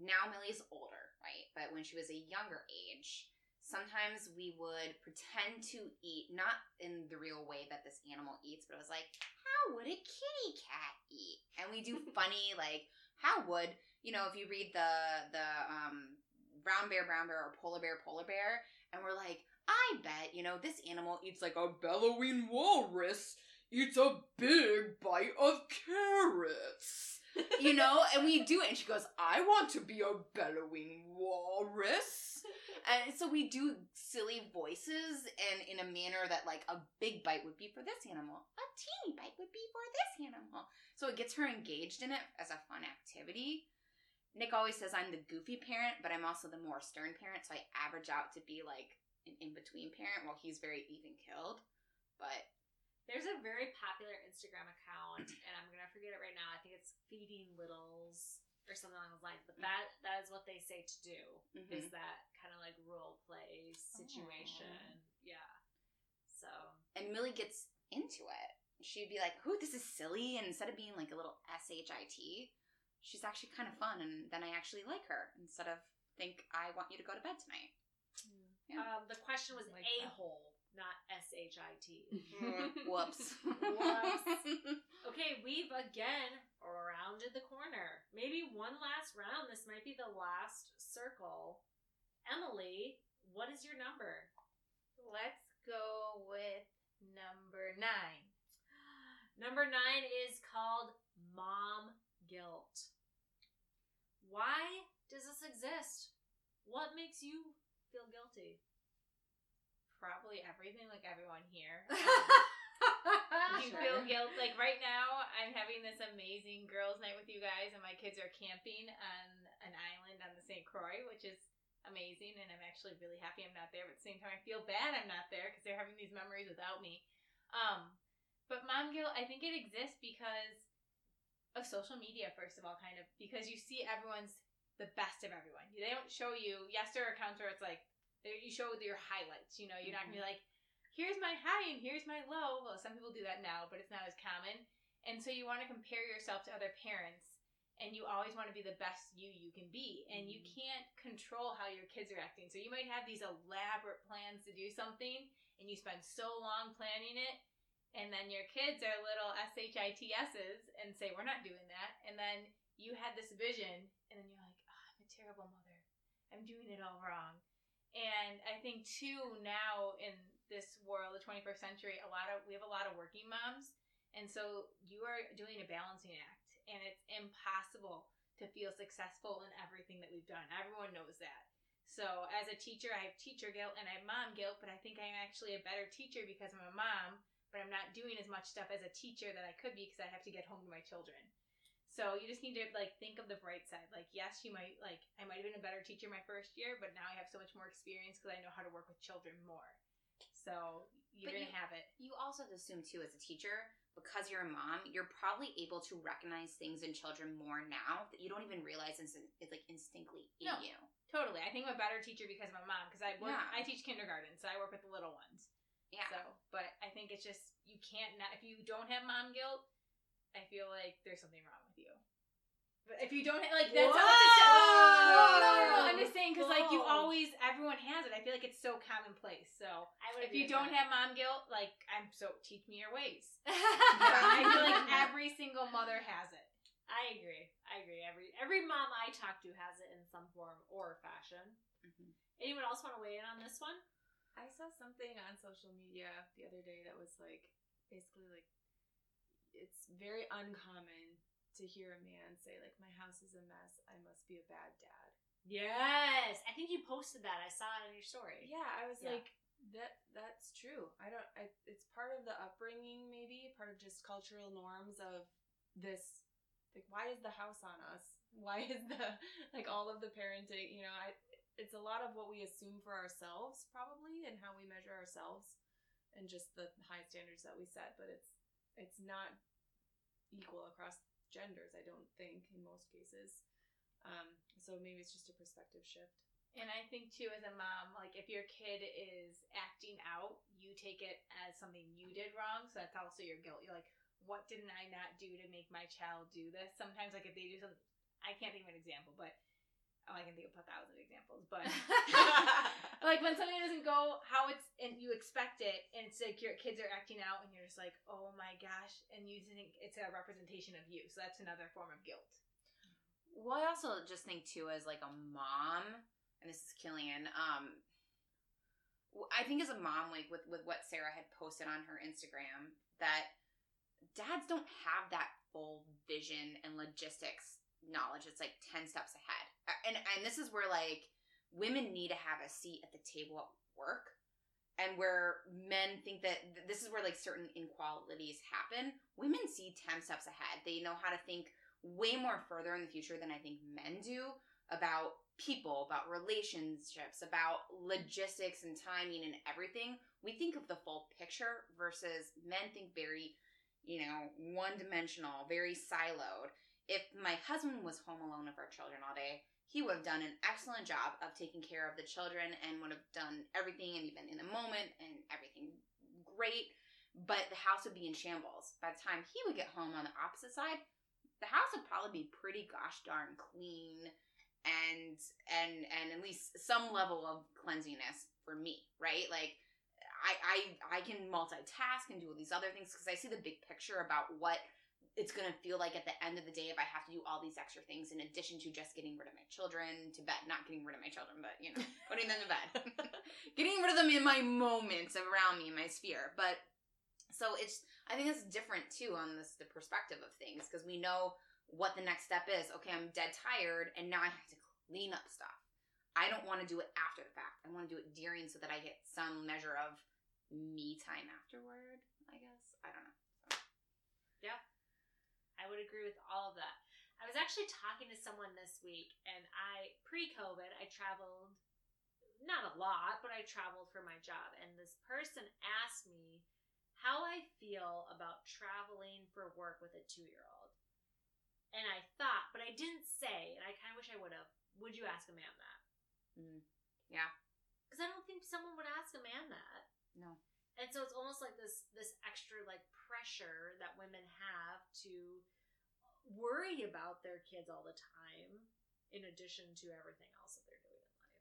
now Millie's older, right? But when she was a younger age, sometimes we would pretend to eat, not in the real way that this animal eats, but it was like, how would a kitty cat eat? And we do funny, like, how would, you know, if you read the, the, um, brown bear, brown bear, or polar bear, polar bear, and we're like, I bet, you know, this animal eats like a bellowing walrus eats a big bite of carrots. you know, and we do it, and she goes, I want to be a bellowing walrus. And so we do silly voices and in a manner that like a big bite would be for this animal, a teeny bite would be for this animal. So it gets her engaged in it as a fun activity. Nick always says I'm the goofy parent, but I'm also the more stern parent, so I average out to be like an in between parent while he's very even killed. But There's a very popular Instagram account, and I'm gonna forget it right now. I think it's Feeding Littles or something along those lines. But that that is what they say to do. mhm. Is that kind of like role play situation? Yeah. So and Millie gets into it. She'd be like, "Ooh, this is silly," and instead of being like a little shit, she's actually kind of fun, and then I actually like her instead of think I want you to go to bed tonight. Yeah. um, the question was Like a that. hole, not s h i t. Whoops. Whoops. Okay, we've again rounded the corner. Maybe one last round. This might be the last circle. Emily, what is your number? Let's go with number nine. Number nine is called mom guilt. Why does this exist? What makes you feel guilty? Probably everything, like everyone here. you you feel guilt. Like right now, I'm having this amazing girls' night with you guys, and my kids are camping on an island on the St. Croix, which is amazing. And I'm actually really happy I'm not there. But at the same time, I feel bad I'm not there because they're having these memories without me. Um, but mom guilt, I think it exists because of social media. First of all, kind of because you see everyone's the best of everyone. They don't show you. Yes, there are accounts where it's like you show your highlights. You know, you're not gonna be mm-hmm. like here's my high and here's my low. Well, some people do that now, but it's not as common. And so you want to compare yourself to other parents and you always want to be the best you you can be. And you mm-hmm. can't control how your kids are acting. So you might have these elaborate plans to do something and you spend so long planning it and then your kids are little SHITSs and say we're not doing that. And then you had this vision and then you're like, oh, I'm a terrible mother. I'm doing it all wrong. And I think too now in this world, the 21st century, a lot of we have a lot of working moms, and so you are doing a balancing act, and it's impossible to feel successful in everything that we've done. Everyone knows that. So as a teacher, I have teacher guilt and I have mom guilt, but I think I'm actually a better teacher because I'm a mom, but I'm not doing as much stuff as a teacher that I could be because I have to get home to my children. So you just need to like think of the bright side. Like yes, you might like I might have been a better teacher my first year, but now I have so much more experience because I know how to work with children more. So you're But gonna you- have it. You also have to assume too, as a teacher, because you're a mom, you're probably able to recognize things in children more now that you don't even realize it's, it's like instinctly in No. you. Totally. I think I'm a better teacher because I'm a mom because I work. Yeah. I teach kindergarten, so I work with the little ones. Yeah. So, but I think it's just you can't not if you don't have mom guilt. I feel like there's something wrong with you. But if you don't have, like that's what it's no, no, no, no. I'm just saying because like you always everyone has it. I feel like it's so commonplace. So I would if you don't have mom guilt, like I'm so teach me your ways. I feel like every single mother has it. I agree. I agree. Every every mom I talk to has it in some form or fashion. Mhm. Anyone else want to weigh in on this one? I saw something on social media the other day that was like basically like it's very uncommon to hear a man say like my house is a mess, I must be a bad dad. Yes, I think you posted that. I saw it in your story. Yeah, I was Yeah. like that that's true. I don't I it's part of the upbringing maybe, part of just cultural norms of this like why is the house on us? Why is the like all of the parenting, you know, I it's a lot of what we assume for ourselves probably and how we measure ourselves and just the high standards that we set, but it's it's not equal across genders, I don't think in most cases. Um so maybe it's just a perspective shift. And I think too, as a mom, like if your kid is acting out, you take it as something you did wrong. So that's also your guilt. You're like, what didn't I not do to make my child do this? Sometimes, like if they do something, I can't think of an example, but oh, I can think of a thousand examples. But like when something doesn't go how it's and you expect it, and it's like your kids are acting out, and you're just like, oh my gosh, and you think it's a representation of you. So that's another form of guilt. Well, I also just think too, as like a mom, and this is Killian. Um, I think as a mom, like with with what Sarah had posted on her Instagram, that dads don't have that full vision and logistics knowledge. It's like ten steps ahead, and and this is where like women need to have a seat at the table at work. And where men think that th- this is where like certain inequalities happen, women see 10 steps ahead. They know how to think way more further in the future than I think men do about people, about relationships, about logistics and timing and everything. We think of the full picture versus men think very, you know, one dimensional, very siloed. If my husband was home alone with our children all day, he would have done an excellent job of taking care of the children and would have done everything and even in the moment and everything great. But the house would be in shambles. By the time he would get home on the opposite side, the house would probably be pretty gosh darn clean and and and at least some level of cleanliness for me right like i i i can multitask and do all these other things because i see the big picture about what it's going to feel like at the end of the day if i have to do all these extra things in addition to just getting rid of my children to bed not getting rid of my children but you know putting them to bed getting rid of them in my moments around me in my sphere but so it's I think it's different too on this the perspective of things because we know what the next step is. Okay, I'm dead tired and now I have to clean up stuff. I don't want to do it after the fact. I want to do it during so that I get some measure of me time afterward, I guess. I don't know. I would agree with all of that. I was actually talking to someone this week, and I, pre COVID, I traveled not a lot, but I traveled for my job. And this person asked me how I feel about traveling for work with a two year old. And I thought, but I didn't say, and I kind of wish I would have, would you ask a man that? Mm, yeah. Because I don't think someone would ask a man that. No. And so it's almost like this this extra like pressure that women have to worry about their kids all the time in addition to everything else that they're doing in life.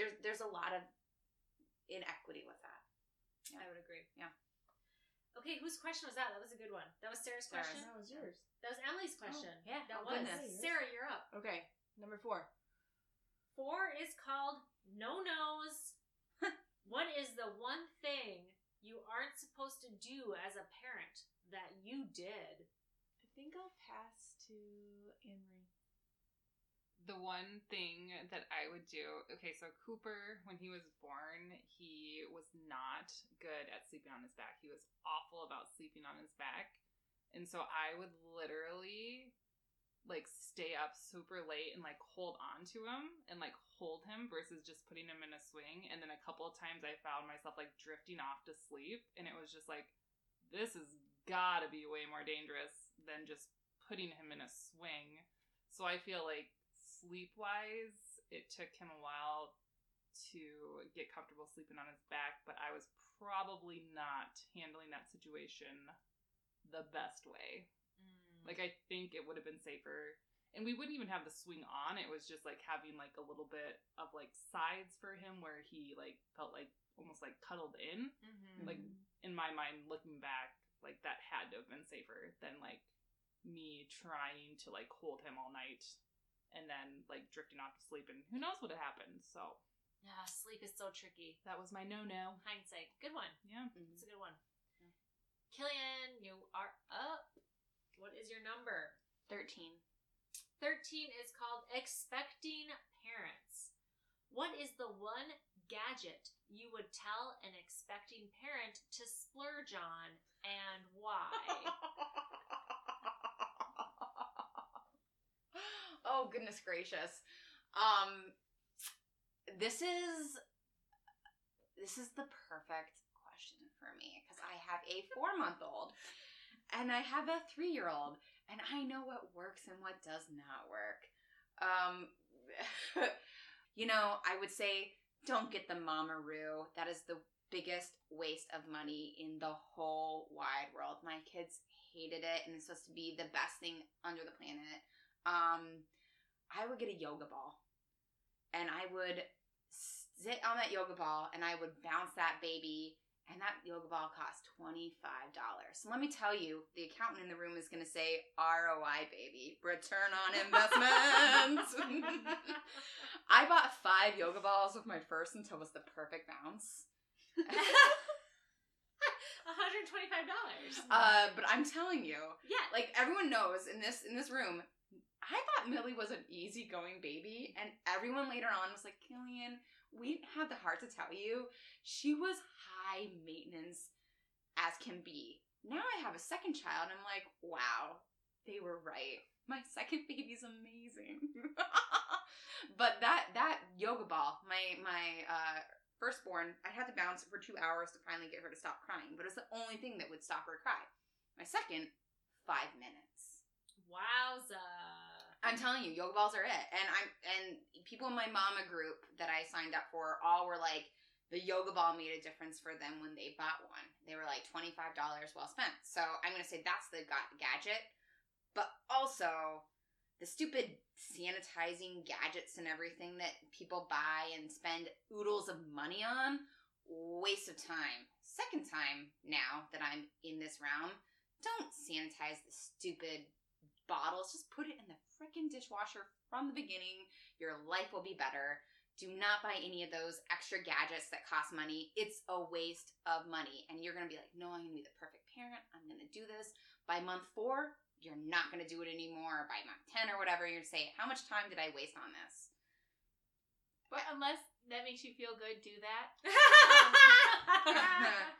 There's there's a lot of inequity with that. I would agree. Yeah. Okay, whose question was that? That was a good one. That was Sarah's Sarah's. question. That was yours. That was Emily's oh, question. Yeah. that oh, was goodness. Sarah. You're up. Okay, number four. Four is called no nos. What is the one thing you aren't supposed to do as a parent that you did? I think I'll pass to Anne Marie. the one thing that I would do, okay, so Cooper, when he was born, he was not good at sleeping on his back. He was awful about sleeping on his back. And so I would literally like stay up super late and like hold on to him and like hold him versus just putting him in a swing. And then a couple of times I found myself like drifting off to sleep. And it was just like, this has gotta be way more dangerous than just putting him in a swing. So I feel like sleep wise, it took him a while to get comfortable sleeping on his back, but I was probably not handling that situation the best way. Like I think it would have been safer. And we wouldn't even have the swing on. It was just like having like a little bit of like sides for him where he like felt like almost like cuddled in. Mm-hmm. Like in my mind looking back, like that had to have been safer than like me trying to like hold him all night and then like drifting off to sleep and who knows what had happened. So Yeah, sleep is so tricky. that was my no no. Hindsight. Good one. Yeah. It's a good one. Killian, you are up. What is your number? 13. 13 is called Expecting Parents. What is the one gadget you would tell an expecting parent to splurge on and why? oh goodness gracious. Um this is this is the perfect question for me because I have a 4-month-old and I have a 3-year-old and I know what works and what does not work. Um you know, I would say don't get the Mamaroo. That is the biggest waste of money in the whole wide world. My kids hated it, and it's supposed to be the best thing under the planet. Um, I would get a yoga ball, and I would sit on that yoga ball, and I would bounce that baby. And that yoga ball cost $25. So let me tell you, the accountant in the room is going to say ROI, baby, return on investment. I bought five yoga balls with my first until it was the perfect bounce. $125. Uh, but I'm telling you, yeah. like everyone knows in this in this room, I thought Millie was an easygoing baby, and everyone later on was like, Killian, we didn't have the heart to tell you. She was high maintenance as can be. Now I have a second child, I'm like, wow, they were right. My second baby's amazing. but that that yoga ball, my my uh firstborn, I had to bounce for two hours to finally get her to stop crying, but it's the only thing that would stop her cry. My second, five minutes. Wowza. I'm telling you, yoga balls are it. And I'm and people in my mama group that I signed up for all were like, the yoga ball made a difference for them when they bought one. They were like twenty five dollars well spent. So I'm gonna say that's the ga- gadget, but also the stupid sanitizing gadgets and everything that people buy and spend oodles of money on. Waste of time. Second time now that I'm in this realm, don't sanitize the stupid bottles. Just put it in the freaking dishwasher from the beginning. Your life will be better. Do not buy any of those extra gadgets that cost money. It's a waste of money. And you're going to be like, no, I'm going to be the perfect parent. I'm going to do this. By month four, you're not going to do it anymore. By month 10 or whatever, you're going to say, how much time did I waste on this? But unless that makes you feel good, do that.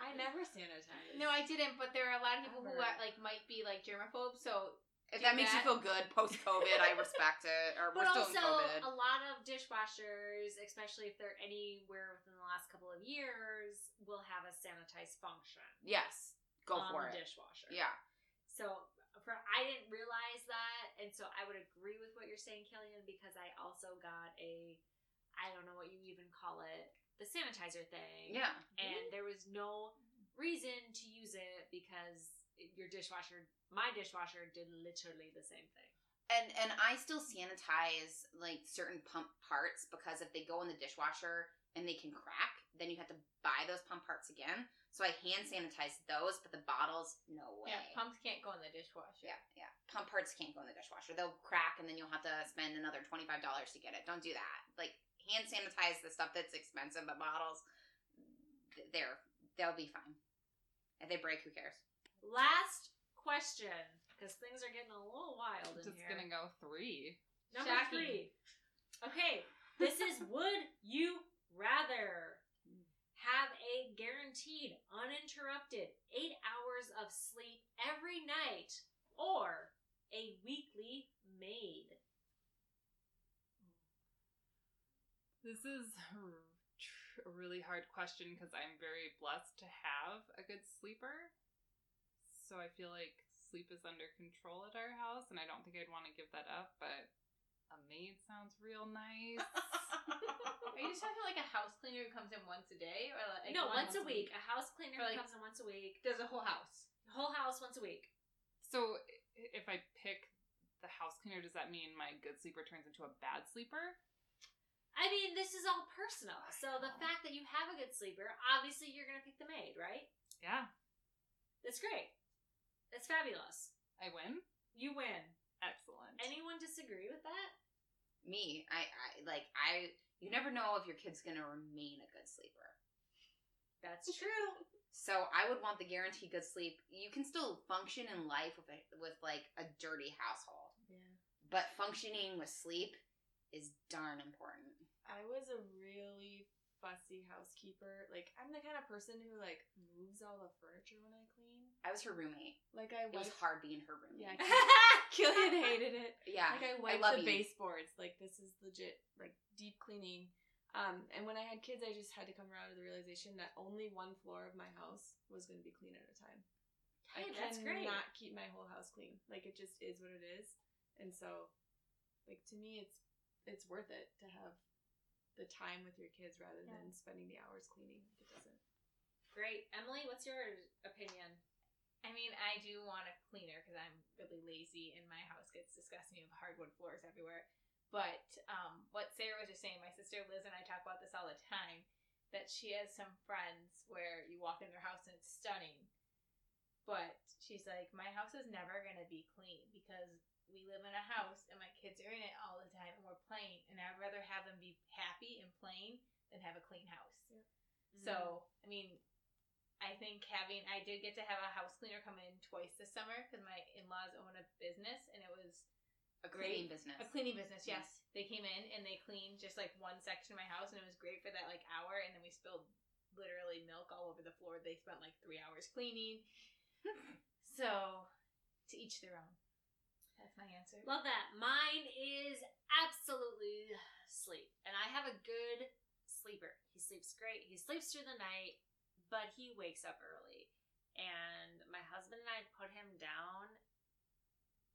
I never sanitize. No, I didn't. But there are a lot of people who are, like might be like germaphobes. So If Do that makes you feel good post COVID, I respect it. Or But also, in COVID. a lot of dishwashers, especially if they're anywhere within the last couple of years, will have a sanitized function Yes, go on for the it. dishwasher. Yeah. So for I didn't realize that, and so I would agree with what you're saying, Killian, because I also got a, I don't know what you even call it, the sanitizer thing. Yeah. And there was no reason to use it because your dishwasher, my dishwasher, did literally the same thing. And and I still sanitize like certain pump parts because if they go in the dishwasher and they can crack, then you have to buy those pump parts again. So I hand mm-hmm. sanitize those, but the bottles, no way. yeah, pumps can't go in the dishwasher. Yeah, yeah. Pump parts can't go in the dishwasher. They'll crack and then you'll have to spend another $25 to get it. Don't do that. Like hand sanitize the stuff that's expensive, but bottles th- they're they'll be fine. If they break, who cares? Last question, because things are getting a little wild in Just here. gonna go three. Number Shocking. three. Okay, this is would you rather have a guaranteed, uninterrupted eight hours of sleep every night or a weekly maid? This is a a really hard question because I'm very blessed to have a good sleeper. So I feel like sleep is under control at our house, and I don't think I'd want to give that up. But a maid sounds real nice. Are you just talking like a house cleaner who comes in once a day, or like no, one once a week. A house cleaner For, like- comes in once a week. Does a whole house? Whole house once a week. so if I pick the house cleaner, does that mean my good sleeper turns into a bad sleeper? I mean, this is all personal. So the fact that you have a good sleeper, obviously you're gonna pick the maid, right? Yeah, That's great. That's fabulous. I win. You win. Excellent. Anyone disagree with that? Me, I, I like I. You never know if your kid's gonna remain a good sleeper. That's true. So I would want the guaranteed good sleep. You can still function in life with a, with like a dirty household, Yeah. but functioning with sleep is darn important. I was a really fussy housekeeper. Like I'm the kind of person who like moves all the furniture when I clean. I was her roommate. Like I wiped, It was hard being her roommate. Yeah, Killian hated it. yeah. Like I I wiped love the you. baseboards. Like this is legit, like deep cleaning. Um, and when I had kids, I just had to come around to the realization that only one floor of my house was going to be clean at a time. Hey, I that's cannot great. keep my whole house clean. Like it just is what it is. And so, like to me, it's it's worth it to have the time with your kids rather Yeah. than spending the hours cleaning. It doesn't. Great. Emily, what's your opinion? I mean, I do want a cleaner because I'm really lazy and my house gets disgusting with hardwood floors everywhere. But um, what Sarah was just saying, my sister Liz and I talk about this all the time. That she has some friends where you walk in their house and it's stunning, but she's like, my house is never gonna be clean because we live in a house and my kids are in it all the time and we're playing, and I'd rather have them be happy and playing than have a clean house. So, I mean, I think having, I did get to have a house cleaner come in twice this summer because my in laws own a business and it was a cleaning business. a cleaning business. Yes. They came in and they cleaned just like one section of my house and it was great for that like hour. And then we spilled literally milk all over the floor. They spent like three hours cleaning. so, to each their own. That's my answer. Love that. Mine is absolutely sleep. And I have a good sleeper. He sleeps great. He sleeps through the night, but he wakes up early. And my husband and I put him down,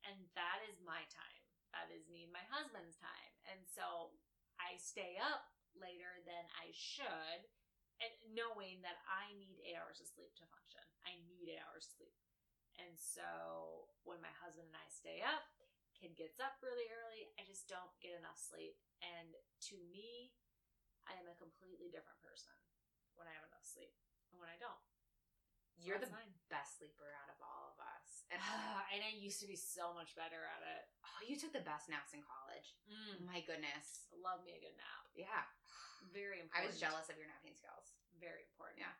and that is my time. That is me and my husband's time. And so I stay up later than I should, and knowing that I need eight hours of sleep to function. I need eight hours of sleep. And so when my husband and I stay up, kid gets up really early, I just don't get enough sleep. And to me, I am a completely different person when I have enough sleep and when I don't. So You're the mine. best sleeper out of all of us. And, and I used to be so much better at it. oh, you took the best naps in college. Mm. My goodness. Love me a good nap. Yeah. Very important. I was jealous of your napping skills. Very important. Yeah.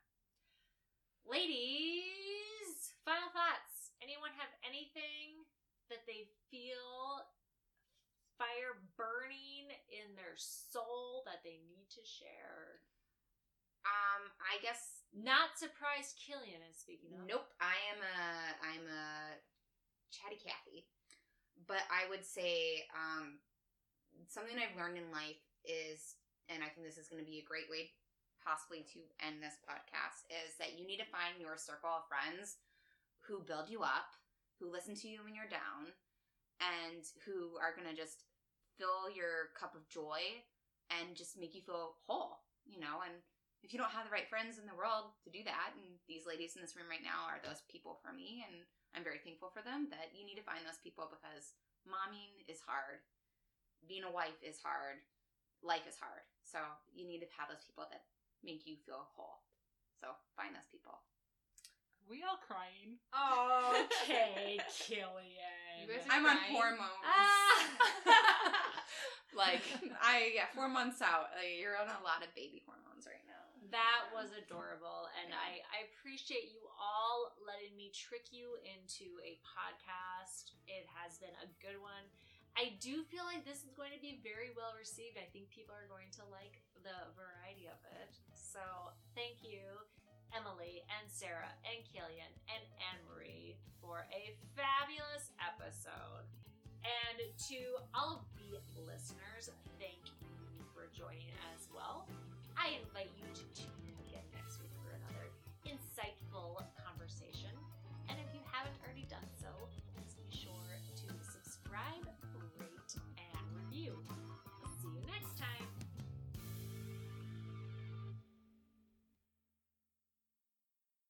Ladies, final thoughts. Anyone have anything that they feel fire burning in their soul that they need to share? Um, I guess Not surprised Killian is speaking of. Nope, I am a I'm a chatty Cathy, but I would say um, something I've learned in life is, and I think this is going to be a great way, possibly to end this podcast, is that you need to find your circle of friends who build you up, who listen to you when you're down, and who are going to just fill your cup of joy and just make you feel whole, you know, and if you don't have the right friends in the world to do that, and these ladies in this room right now are those people for me, and I'm very thankful for them, that you need to find those people because momming is hard, being a wife is hard, life is hard. So you need to have those people that make you feel whole. So find those people. we all crying. Okay, Killian. You guys I'm on hormones. Ah! like I yeah, four months out. Like, you're on a lot of baby hormones right now. That was mm-hmm. adorable, and I, I appreciate you all letting me trick you into a podcast. It has been a good one. I do feel like this is going to be very well received. I think people are going to like the variety of it. So, thank you, Emily and Sarah and Killian and Anne Marie, for a fabulous episode. And to all of the listeners, thank you for joining as well. I invite you to tune in again next week for another insightful